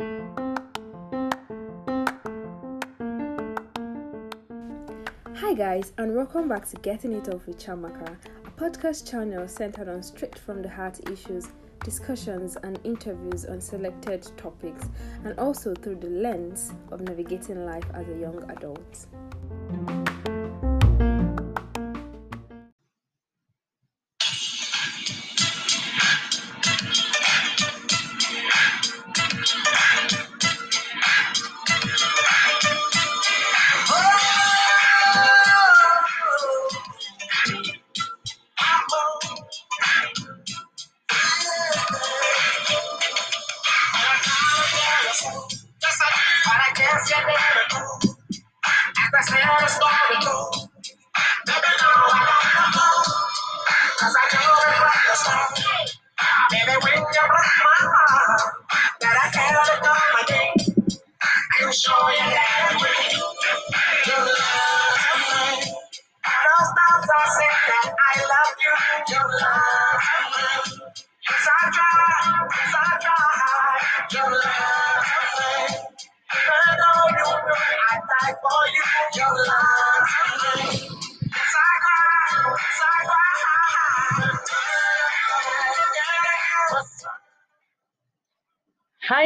Hi, guys, and welcome back to Getting It Off with Chiamaka, a podcast channel centered on straight from the heart issues, discussions, and interviews on selected topics, and also through the lens of navigating life as a young adult.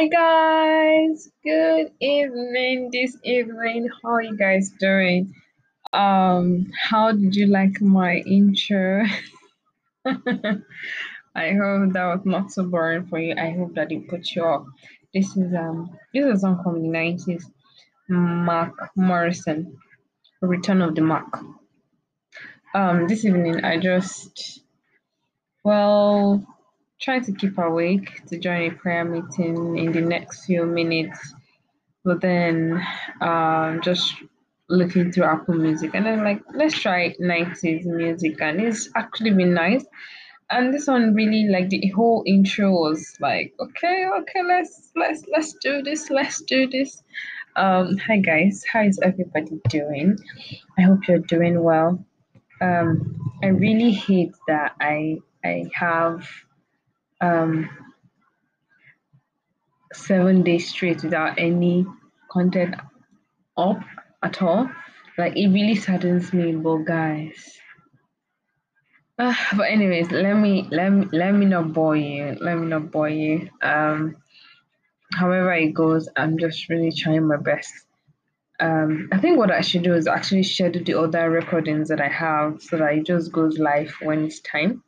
Hi guys, good evening. This evening, how are you guys doing? Um, how did you like my intro? I hope that was not so boring for you. I hope that it put you up. This is um this is a song from the nineties. Mark Morrison, Return of the Mack. Um, this evening I just well try to keep awake to join a prayer meeting in the next few minutes. But then um, just looking through Apple Music and then like let's try 90s music and it's actually been nice. And this one really like the whole intro was like okay okay let's let's let's do this let's do this. Um hi guys how is everybody doing? I hope you're doing well. Um I really hate that I I have um, seven days straight without any content up at all. Like it really saddens me, but guys. Uh, but anyways, let me let me let me not bore you. Let me not bore you. Um, however it goes, I'm just really trying my best. Um, I think what I should do is actually schedule the other recordings that I have so that it just goes live when it's time.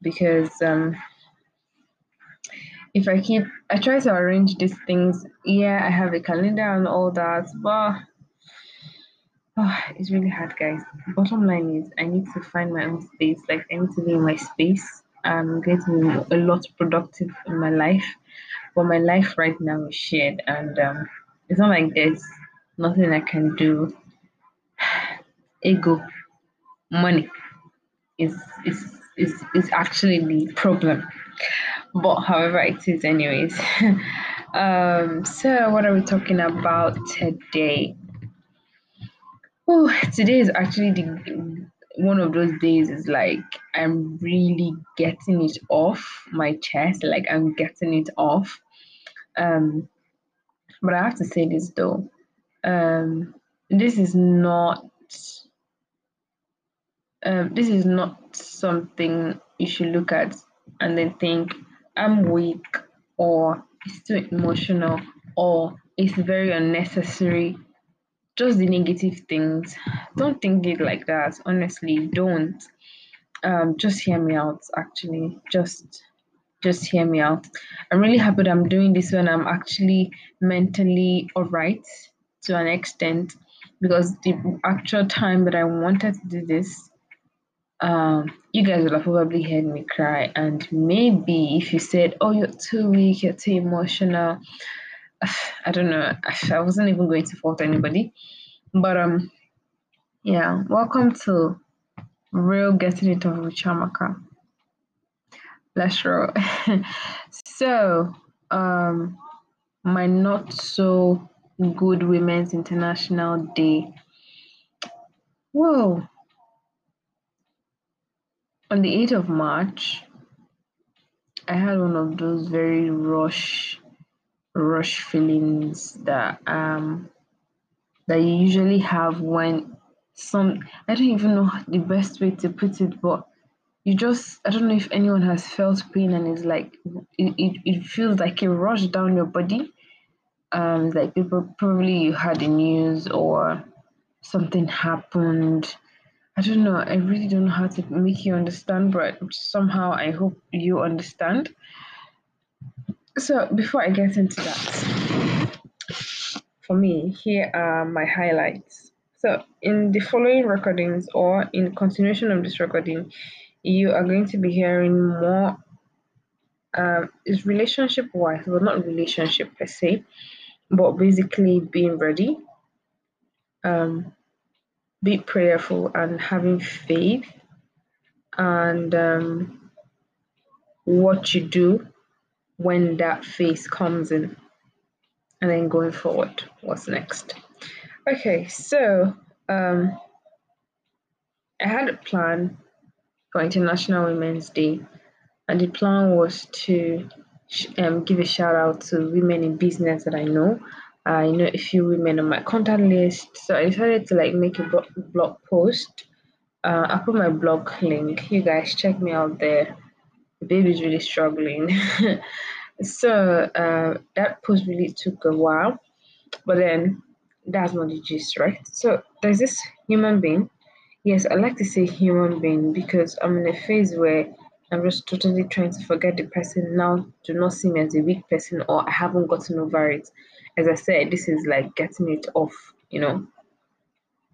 Because um, if I keep, I try to arrange these things. Yeah, I have a calendar and all that, but oh, it's really hard, guys. Bottom line is, I need to find my own space. Like, I need to be in my space. I'm getting a lot productive in my life, but my life right now is shared, and um, it's not like there's nothing I can do. Ego, money is is is is actually the problem but however it is anyways. Um so what are we talking about today? Oh today is actually the one of those days is like i'm really getting it off my chest like i'm getting it off. Um but i have to say this though. Um this is not um, this is not something you should look at and then think I'm weak or it's too emotional or it's very unnecessary. Just the negative things. Don't think it like that. Honestly, don't. Um, just hear me out. Actually, just just hear me out. I'm really happy that I'm doing this when I'm actually mentally alright to an extent because the actual time that I wanted to do this um, you guys will have probably heard me cry. And maybe if you said, Oh, you're too weak, you're too emotional, I don't know. I wasn't even going to fault anybody. But um yeah, welcome to Real Getting It Off with Chiamaka. Let's roll. so um my not so good women's international day. Whoa, on the 8th of March, I had one of those very rush rush feelings that um that you usually have when some I don't even know the best way to put it, but you just I don't know if anyone has felt pain and it's like it, it, it feels like a rush down your body. Um like people probably you had the news or something happened. I don't know, I really don't know how to make you understand, but somehow I hope you understand. So before I get into that, for me, here are my highlights. So in the following recordings or in continuation of this recording, you are going to be hearing more um, is relationship wise, but not relationship per se, but basically being ready, um, be prayerful and having faith, and um, what you do when that phase comes in, and then going forward, what's next. Okay, so um, I had a plan for International Women's Day, and the plan was to um, give a shout out to women in business that I know. I know a few women on my contact list, so I decided to like make a blog post. Uh, I put my blog link. You guys check me out there. The baby's really struggling. so uh, that post really took a while, but then that's not the gist, right? So there's this human being. Yes, I like to say human being because I'm in a phase where I'm just totally trying to forget the person now. Do not see me as a weak person or I haven't gotten over it. As I said, this is like getting it off, you know.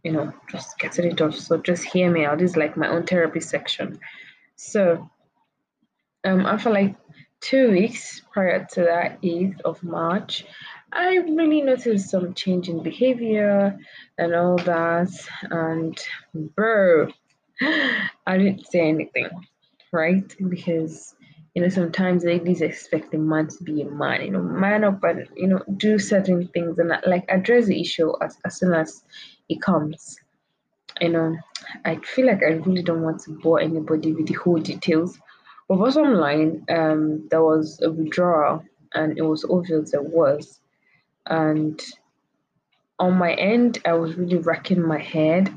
You know, just getting it off. So just hear me out. This is like my own therapy section. So um after like two weeks prior to that 8th of March, I really noticed some change in behavior and all that. And bro, I didn't say anything, right? Because you know sometimes ladies expect a man to be a man, you know, man up and you know do certain things and like address the issue as, as soon as it comes. You know, I feel like I really don't want to bore anybody with the whole details. But bottom line, um, there was a withdrawal, and it was obvious there was. And on my end, I was really racking my head,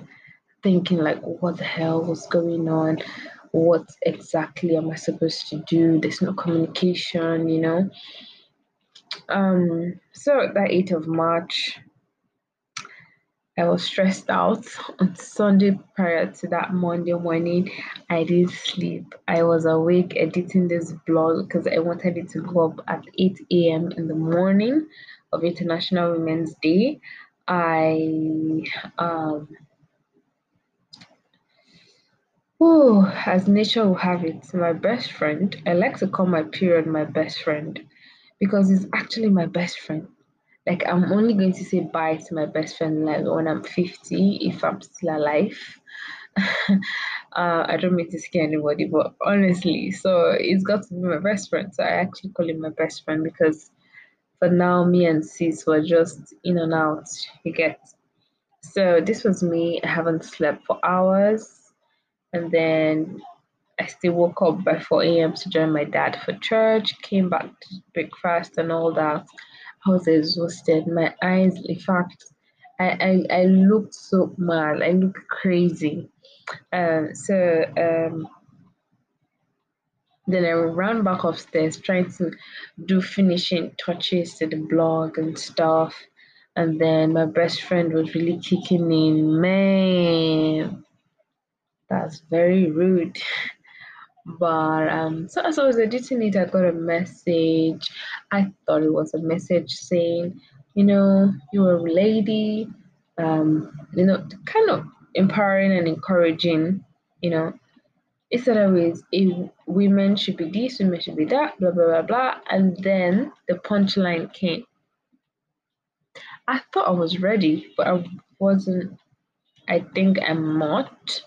thinking like, what the hell was going on? What exactly am I supposed to do? There's no communication, you know. Um, so that 8th of March, I was stressed out on Sunday prior to that Monday morning. I didn't sleep. I was awake editing this blog because I wanted it to go up at 8 a.m. in the morning of International Women's Day. I um oh, as nature will have it, my best friend, I like to call my period my best friend because he's actually my best friend. Like I'm only going to say bye to my best friend like when I'm 50 if I'm still alive. uh, I don't mean to scare anybody, but honestly, so he's got to be my best friend. So I actually call him my best friend because for now, me and sis were just in and out. You get. So this was me. I haven't slept for hours, and then I still woke up by 4 a.m. to join my dad for church. Came back to breakfast and all that. I was exhausted. My eyes, in fact, I, I, I looked so mad. I looked crazy. Um, so um, then I ran back upstairs trying to do finishing touches to the blog and stuff. And then my best friend was really kicking in. Man, that's very rude. But um, so as I was editing it, I got a message. I thought it was a message saying, you know, you're a lady, um, you know, kind of empowering and encouraging, you know, instead of if women should be this, women should be that, blah blah blah blah. And then the punchline came. I thought I was ready, but I wasn't. I think I'm not.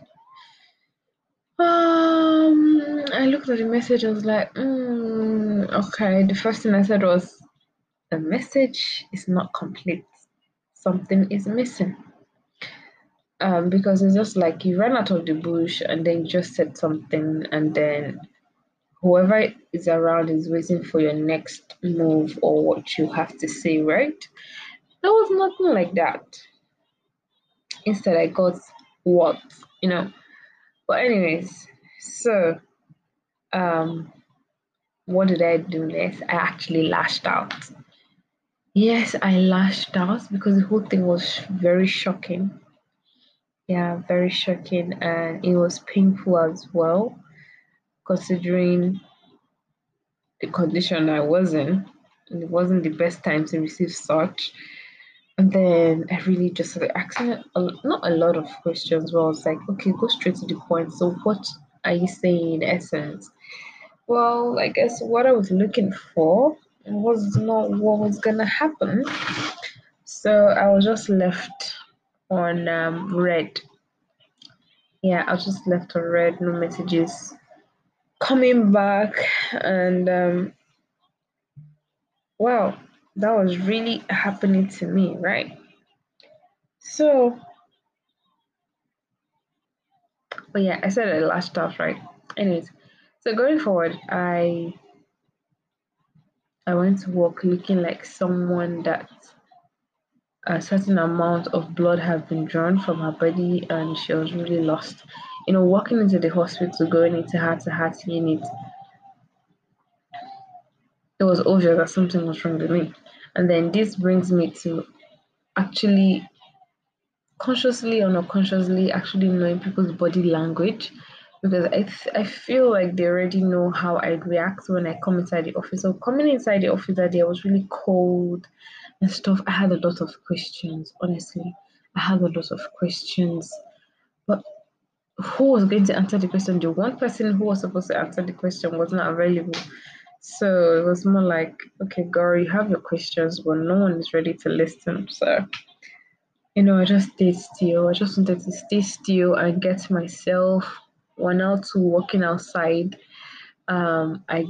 Um, I looked at the message. I was like, mm, okay. The first thing I said was, the message is not complete. Something is missing. Um, because it's just like you ran out of the bush and then just said something and then whoever is around is waiting for your next move or what you have to say, right? There was nothing like that. Instead, I got what, you know. But, anyways, so um, what did I do next? I actually lashed out. Yes, I lashed out because the whole thing was very shocking. Yeah, very shocking, and it was painful as well, considering the condition I was in. And it wasn't the best time to receive such. And then I really just started asking a, not a lot of questions. Where I was like, okay, go straight to the point. So, what are you saying in essence? Well, I guess what I was looking for was not what was gonna happen. So I was just left on um, read. Yeah, I was just left on red, no messages coming back, and um, wow, that was really happening to me, right? So, but yeah, I said I lashed out, right? Anyways, so going forward, I I went to work looking like someone that a certain amount of blood had been drawn from her body and she was really lost. You know, walking into the hospital, going into heart to heart unit, it was obvious that something was wrong with me. And then this brings me to actually consciously or not consciously actually knowing people's body language because I, th- I feel like they already know how I react when I come inside the office. So coming inside the office that day, I was really cold and stuff. I had a lot of questions, honestly. I had a lot of questions. But who was going to answer the question? The one person who was supposed to answer the question was not available. So it was more like, okay, girl, you have your questions, but no one is ready to listen. So, you know, I just stayed still. I just wanted to stay still and get myself one or two walking outside. Um, I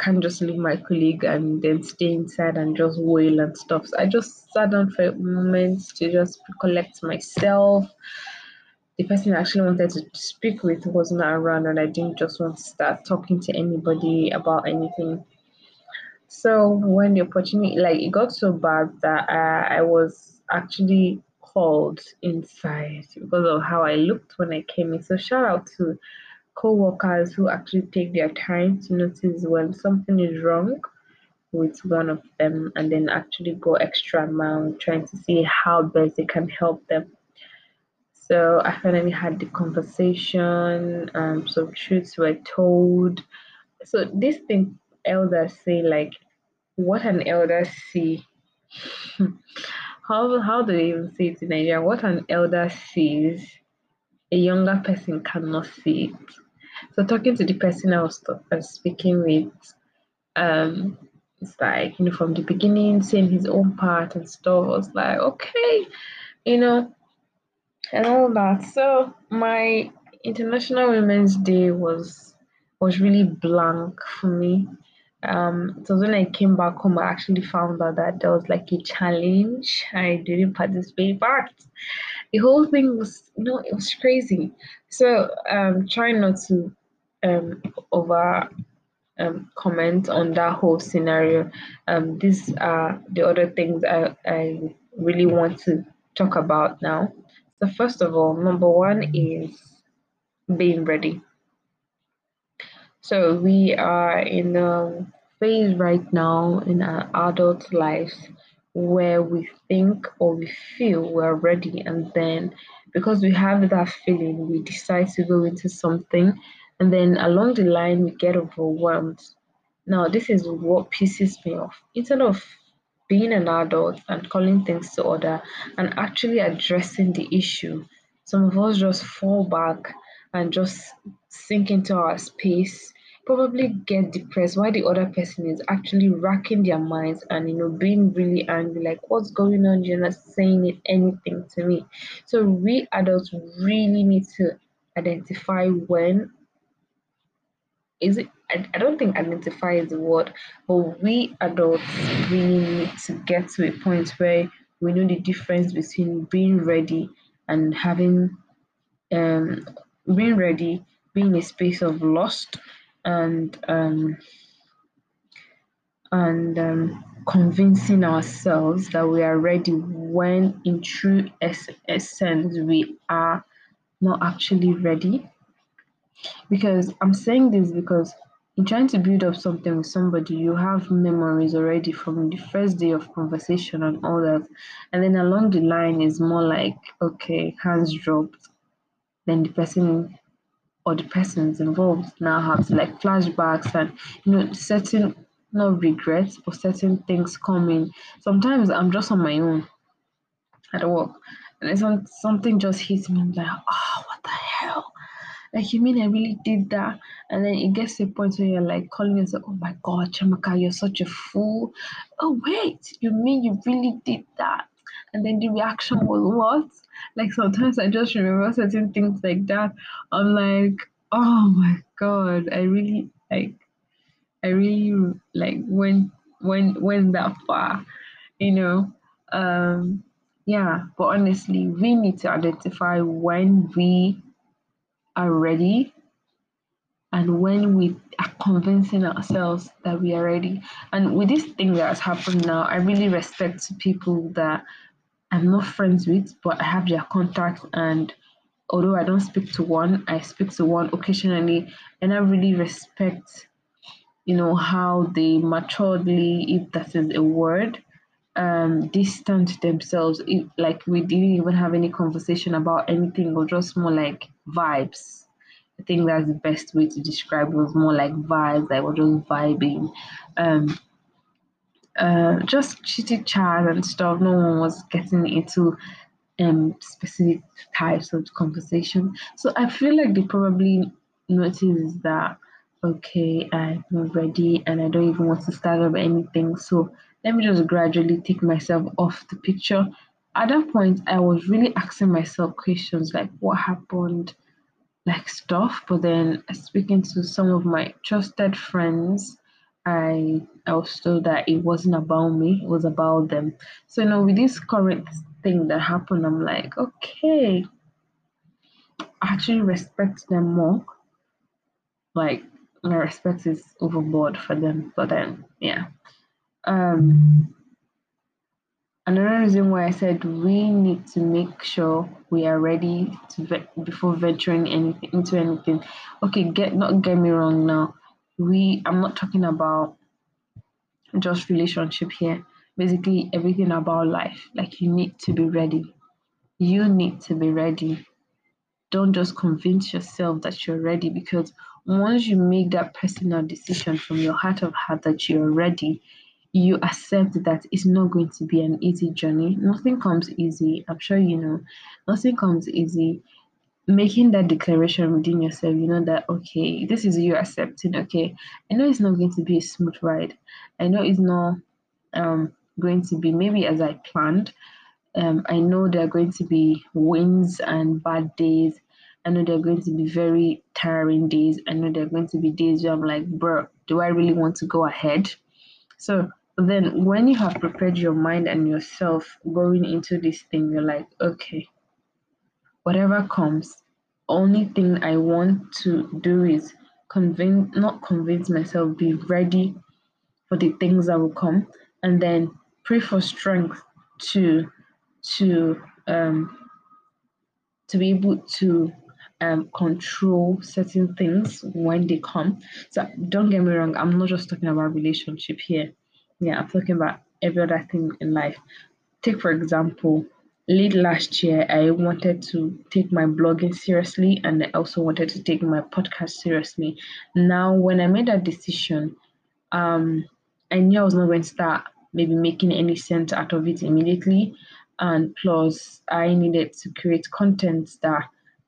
can't just leave my colleague and then stay inside and just wail and stuff. So I just sat down for a moment to just collect myself. The person I actually wanted to speak with was not around, and I didn't just want to start talking to anybody about anything. So when the opportunity, like it got so bad that uh, I was actually called inside because of how I looked when I came in. So shout out to co-workers who actually take their time to notice when something is wrong with one of them and then actually go extra mile trying to see how best they can help them. So I finally had the conversation, um, some truths were told. So this thing elders say like what an elder see how how do they even say it in Nigeria? What an elder sees, a younger person cannot see it. So talking to the person I was, I was speaking with, um, it's like you know from the beginning, saying his own part and stuff. I was like, okay, you know, and all that. So my International Women's Day was was really blank for me. Um so when i came back home i actually found out that there was like a challenge. I didn't participate but the whole thing was you know it was crazy. So um trying not to um over um comment on that whole scenario. Um these are the other things i i really want to talk about now so first of all number one is being ready so we are in a phase right now in our adult lives where we think or we feel we're ready and then because we have that feeling we decide to go into something and then along the line we get overwhelmed. Now this is what pisses me off. Instead of being an adult and calling things to order and actually addressing the issue, some of us just fall back and just sink into our space, probably get depressed while the other person is actually racking their minds and you know being really angry, like what's going on? You're not saying anything to me. So we adults really need to identify when is it I, I don't think identify is the word, but we adults really need to get to a point where we know the difference between being ready and having um being ready, being a space of lust, and um, and um, convincing ourselves that we are ready when in true es- essence we are not actually ready. Because i'm saying this because in trying to build up something with somebody you have memories already from the first day of conversation and all that. And then along the line is more like okay hands dropped. Then the person or the persons involved now have like flashbacks and you know certain not regrets but certain things coming sometimes i'm just on my own at work. And some, something just hits me I'm like oh what the hell like you mean I really did that? And then it gets to a point where you're like calling yourself, oh my god, Chiamaka, you're such a fool. Oh wait, you mean you really did that? And then the reaction was what? Like sometimes I just remember certain things like that. I'm like, oh my god, I really like I really like went went went that far, you know. Um yeah, but honestly, we need to identify when we are ready and when we are convincing ourselves that we are ready. And with this thing that has happened now, I really respect people that I'm not friends with, but I have their contact. And although I don't speak to one, I speak to one occasionally, and I really respect, you know, how they maturely, if that is a word, um distant themselves it, like we didn't even have any conversation about anything or just more like vibes I think that's the best way to describe it. was more like vibes, like we're just vibing. Um uh just chitty chat and stuff. No one was getting into um specific types of conversation. So I feel like they probably noticed that okay, I'm ready and I don't even want to start up anything. So let me just gradually take myself off the picture. At that point, I was really asking myself questions like what happened, like stuff. But then uh, speaking to some of my trusted friends, I I was told that it wasn't about me, it was about them. So you know, with this current thing that happened, I'm like, okay, I actually respect them more. Like my respect is overboard for them. But then yeah. Um another reason why I said we need to make sure we are ready to ve- before venturing anything into anything. Okay, get not get me wrong now. We I'm not talking about just relationship here. Basically everything about life. Like you need to be ready. You need to be ready. Don't just convince yourself that you're ready because once you make that personal decision from your heart of heart that you're ready, you accept that it's not going to be an easy journey. Nothing comes easy. I'm sure you know. Nothing comes easy. Making that declaration within yourself, you know that okay, this is you accepting. Okay, I know it's not going to be a smooth ride. I know it's not um going to be maybe as I planned. Um, I know there are going to be wins and bad days. I know there are going to be very tiring days. I know there are going to be days where I'm like, bro, do I really want to go ahead? So then when you have prepared your mind and yourself going into this thing, you're like, okay, whatever comes, only thing I want to do is convince not convince myself, be ready for the things that will come and then pray for strength to to um to be able to um, control certain things when they come. So don't get me wrong, I'm not just talking about relationship here. Yeah, I'm talking about every other thing in life. Take for example, late last year I wanted to take my blogging seriously and I also wanted to take my podcast seriously. Now when I made that decision, um I knew I was not going to start maybe making any sense out of it immediately. And plus I needed to create content that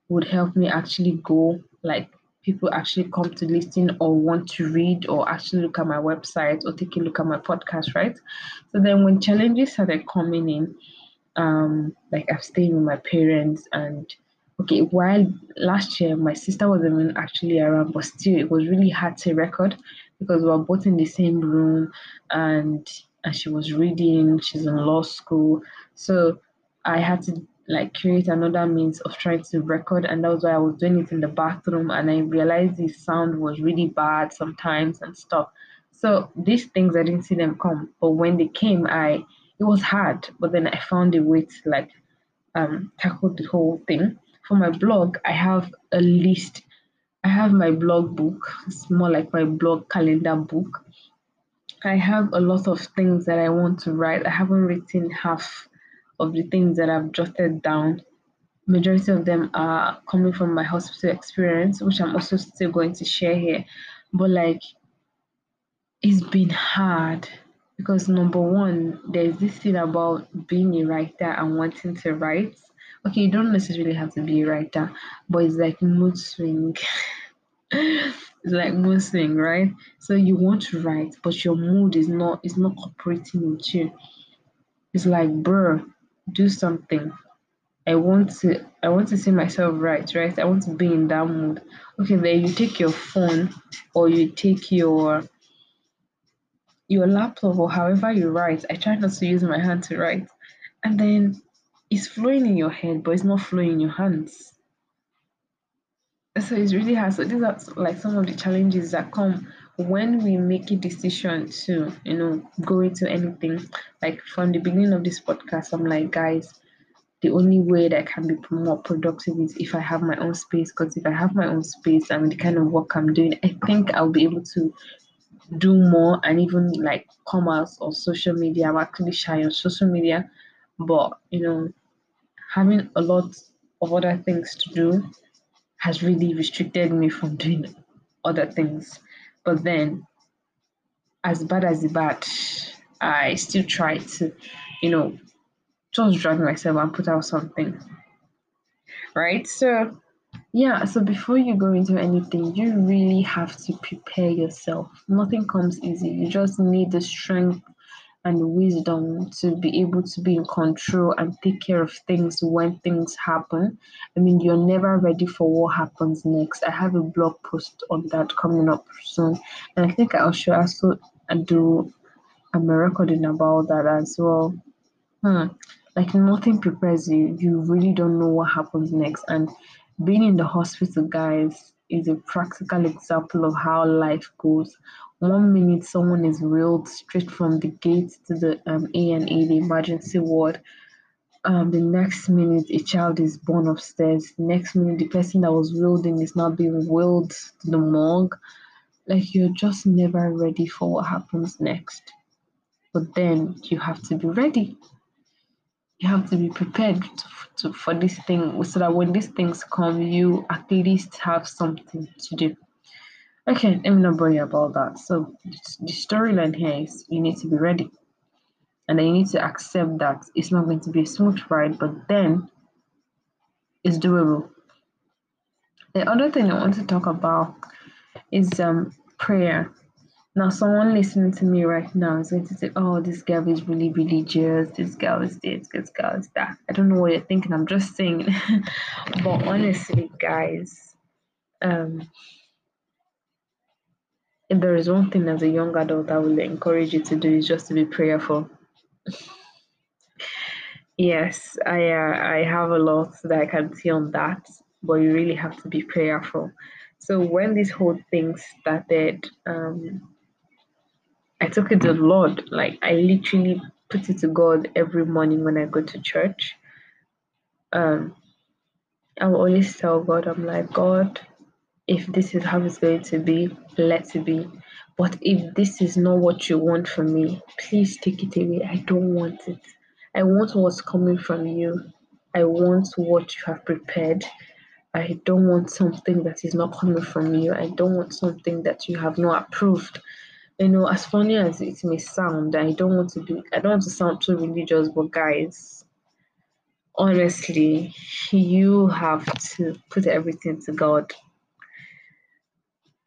would help me actually go like people actually come to listen or want to read or actually look at my website or take a look at my podcast, right? So then when challenges started coming in, um, like I've stayed with my parents and okay, while last year my sister wasn't even actually around, but still it was really hard to record because we were both in the same room and and she was reading, she's in law school. So I had to like create another means of trying to record and that was why I was doing it in the bathroom and I realized the sound was really bad sometimes and stuff. So these things I didn't see them come, but when they came, I it was hard, but then I found a way to like um tackle the whole thing. For my blog, I have a list. I have my blog book. It's more like my blog calendar book. I have a lot of things that I want to write. I haven't written half of the things that I've jotted down. Majority of them are coming from my hospital experience, which I'm also still going to share here. But like it's been hard because number one, there's this thing about being a writer and wanting to write. Okay, you don't necessarily have to be a writer, but it's like mood swing. it's like mood swing, right? So you want to write, but your mood is not is not cooperating with you. It's like, bro, do something. I want to I want to see myself right, right? I want to be in that mood. Okay, then you take your phone or you take your your laptop or however you write. I try not to use my hand to write. And then it's flowing in your head, but it's not flowing in your hands. So it's really hard. So these are like some of the challenges that come when we make a decision to, you know, go into anything. Like from the beginning of this podcast, I'm like, guys, the only way that I can be more productive is if I have my own space. Because if I have my own space and the kind of work I'm doing, I think I'll be able to do more and even like come out on social media. I'm actually shy on social media, but you know, having a lot of other things to do has really restricted me from doing other things. But then, as bad as the bad, I still try to, you know, just drag myself and put out something. Right? So yeah, so before you go into anything, you really have to prepare yourself. Nothing comes easy. You just need the strength and wisdom to be able to be in control and take care of things when things happen. I mean, you're never ready for what happens next. I have a blog post on that coming up soon, and I think I'll show also do a recording about that as well. Hmm. Like nothing prepares you. You really don't know what happens next, and being in the hospital, guys, is a practical example of how life goes. One minute, someone is wheeled straight from the gate to the um, A and E, the emergency ward. Um, the next minute, a child is born upstairs. Next minute, the person that was wheeled in is now being wheeled to the morgue. Like you're just never ready for what happens next. But then you have to be ready you have to be prepared to, to, for this thing so that when these things come, you at least have something to do. Okay, let me not worry about that. So the storyline here is you need to be ready. And then you need to accept that it's not going to be a smooth ride, but then it's doable. The other thing I want to talk about is um prayer. Now, someone listening to me right now is going to say, Oh, this girl is really religious. This girl is this, this girl is that. I don't know what you're thinking. I'm just saying. but honestly, guys, um, if there is one thing as a young adult I will encourage you to do is just to be prayerful. yes, I uh, I have a lot that I can see on that, but you really have to be prayerful. So when this whole thing started, um, I took it to the Lord. Like I literally put it to God every morning when I go to church. Um, I will always tell God, I'm like, God, if this is how it's going to be, let it be. But if this is not what you want from me, please take it away. I don't want it. I want what's coming from you. I want what you have prepared. I don't want something that is not coming from you. I don't want something that you have not approved you know, as funny as it may sound, I don't want to be, I don't want to sound too religious, but guys, honestly, you have to put everything to God.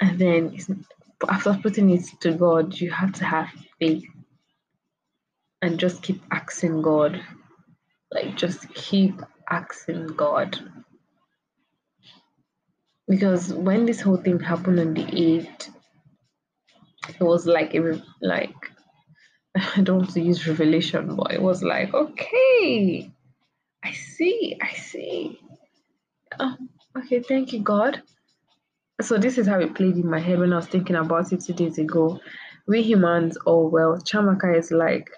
And then after putting it to God, you have to have faith and just keep asking God. Like, just keep asking God. Because when this whole thing happened on the 8th, it was like a like I don't want to use revelation, but it was like, okay, I see, I see. Oh, okay, thank you, God. So this is how it played in my head when I was thinking about it two days ago. We humans, oh well, Chiamaka is like,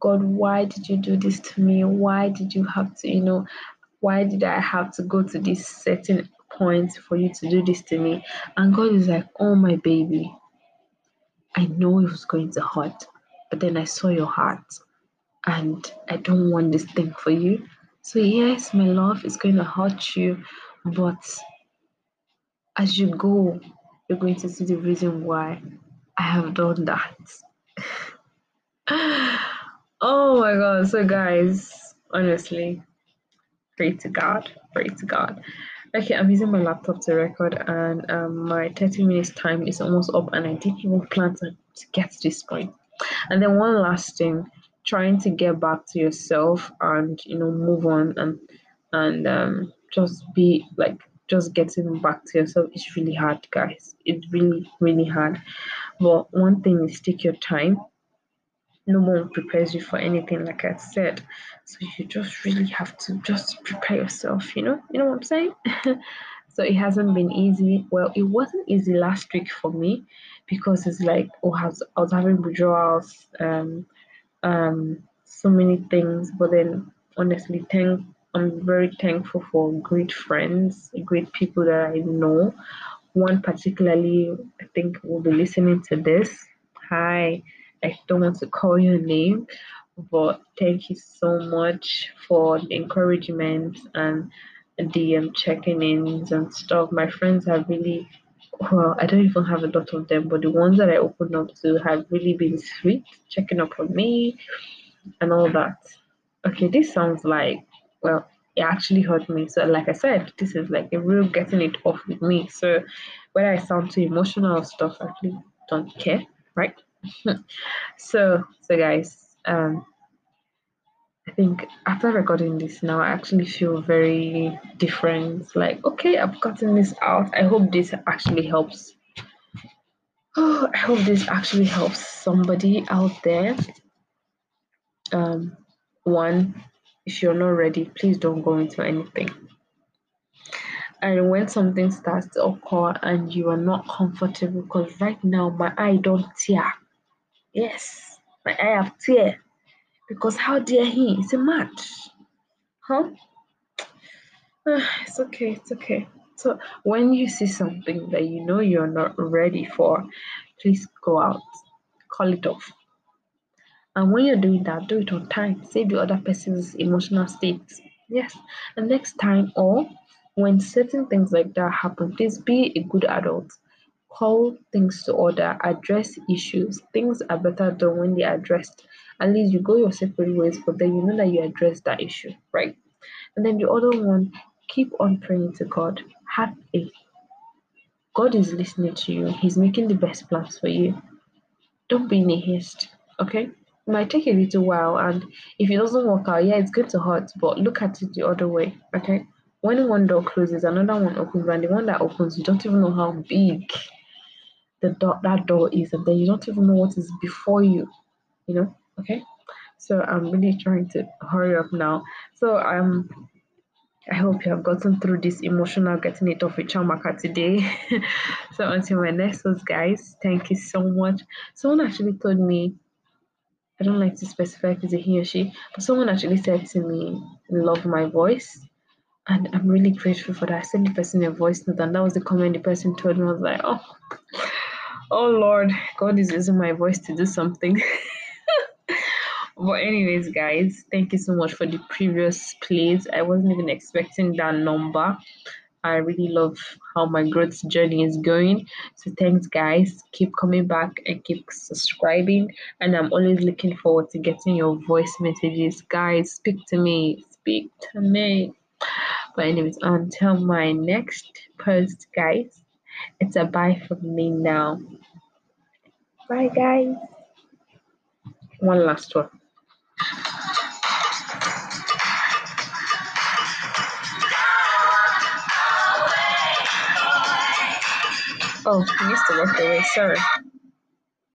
God, why did you do this to me? Why did you have to, you know, why did I have to go to this certain point for you to do this to me? And God is like, oh my baby, I know it was going to hurt, but then I saw your heart and I don't want this thing for you. So, yes, my love is going to hurt you, but as you go, you're going to see the reason why I have done that. oh my god. So, guys, honestly, pray to God. Pray to God. Okay, I'm using my laptop to record, and um, my 30 minutes time is almost up, and I didn't even plan to, to get to this point. And then, one last thing trying to get back to yourself and you know move on and and um, just be like just getting back to yourself is really hard guys. It's really really hard. But one thing is take your time no one prepares you for anything like i said. So you just really have to just prepare yourself you know? You know what i'm saying? So it hasn't been easy. Well it wasn't easy last week for me because it's like oh I was, I was having withdrawals um um so many things. But then honestly thank i'm very thankful for great friends great people that i know. One particularly i think will be listening to this. Hi i don't want to call your name but thank you so much for the encouragement and the um, checking ins and stuff my friends have really well, I don't even have a lot of them, but the ones that I opened up to have really been sweet, checking up on me and all that. Okay, this sounds like, well, it actually hurt me. So, like I said, this is like a real getting it off with me. So, whether I sound too emotional or stuff, I really don't care, right? so, so guys, um, I think after recording this now, I actually feel very different. Like, okay, I've gotten this out. I hope this actually helps. Oh, I hope this actually helps somebody out there. Um, one, if you're not ready, please don't go into anything. And when something starts to occur and you are not comfortable, because right now my eye don't tear. Yes, my eye have tear because how dare he? It's a match. Huh? Ah, it's okay, it's okay. So when you see something that you know you're not ready for, please go out, call it off. And when you're doing that, do it on time. Save the other person's emotional state. Yes. And next time or when certain things like that happen, please be a good adult. Call things to order, address issues. Things are better done when they're addressed at least you go your separate ways, but then you know that you address that issue, right? And then the other one, keep on praying to God. Have faith. God is listening to you. He's making the best plans for you. Don't be in a haste, okay? It might take a little while, and if it doesn't work out, yeah, it's going to hurt, but look at it the other way, okay? When one door closes, another one opens, and the one that opens, you don't even know how big the door that door is, and then you don't even know what is before you, you know? okay so i'm really trying to hurry up now so um I hope you have gotten through this emotional getting it off with Chiamaka today. so until my next one, guys, thank you so much. Someone actually told me, I don't like to specify if it's a he or she, but someone actually said to me, love my voice. And I'm really grateful for that. I sent the person a voice note, and that was the comment the person told me. I was like, oh, oh Lord, God is using my voice to do something. but anyways guys thank you so much for the previous plays. I wasn't even expecting that number. I really love how my growth journey is going. So thanks guys. Keep coming back and keep subscribing. And i'm always looking forward to getting your voice messages. Guys speak to me. Speak to me. But anyways until my next post guys it's a bye from me now bye guys one last one Oh, he used to walk away. Sorry.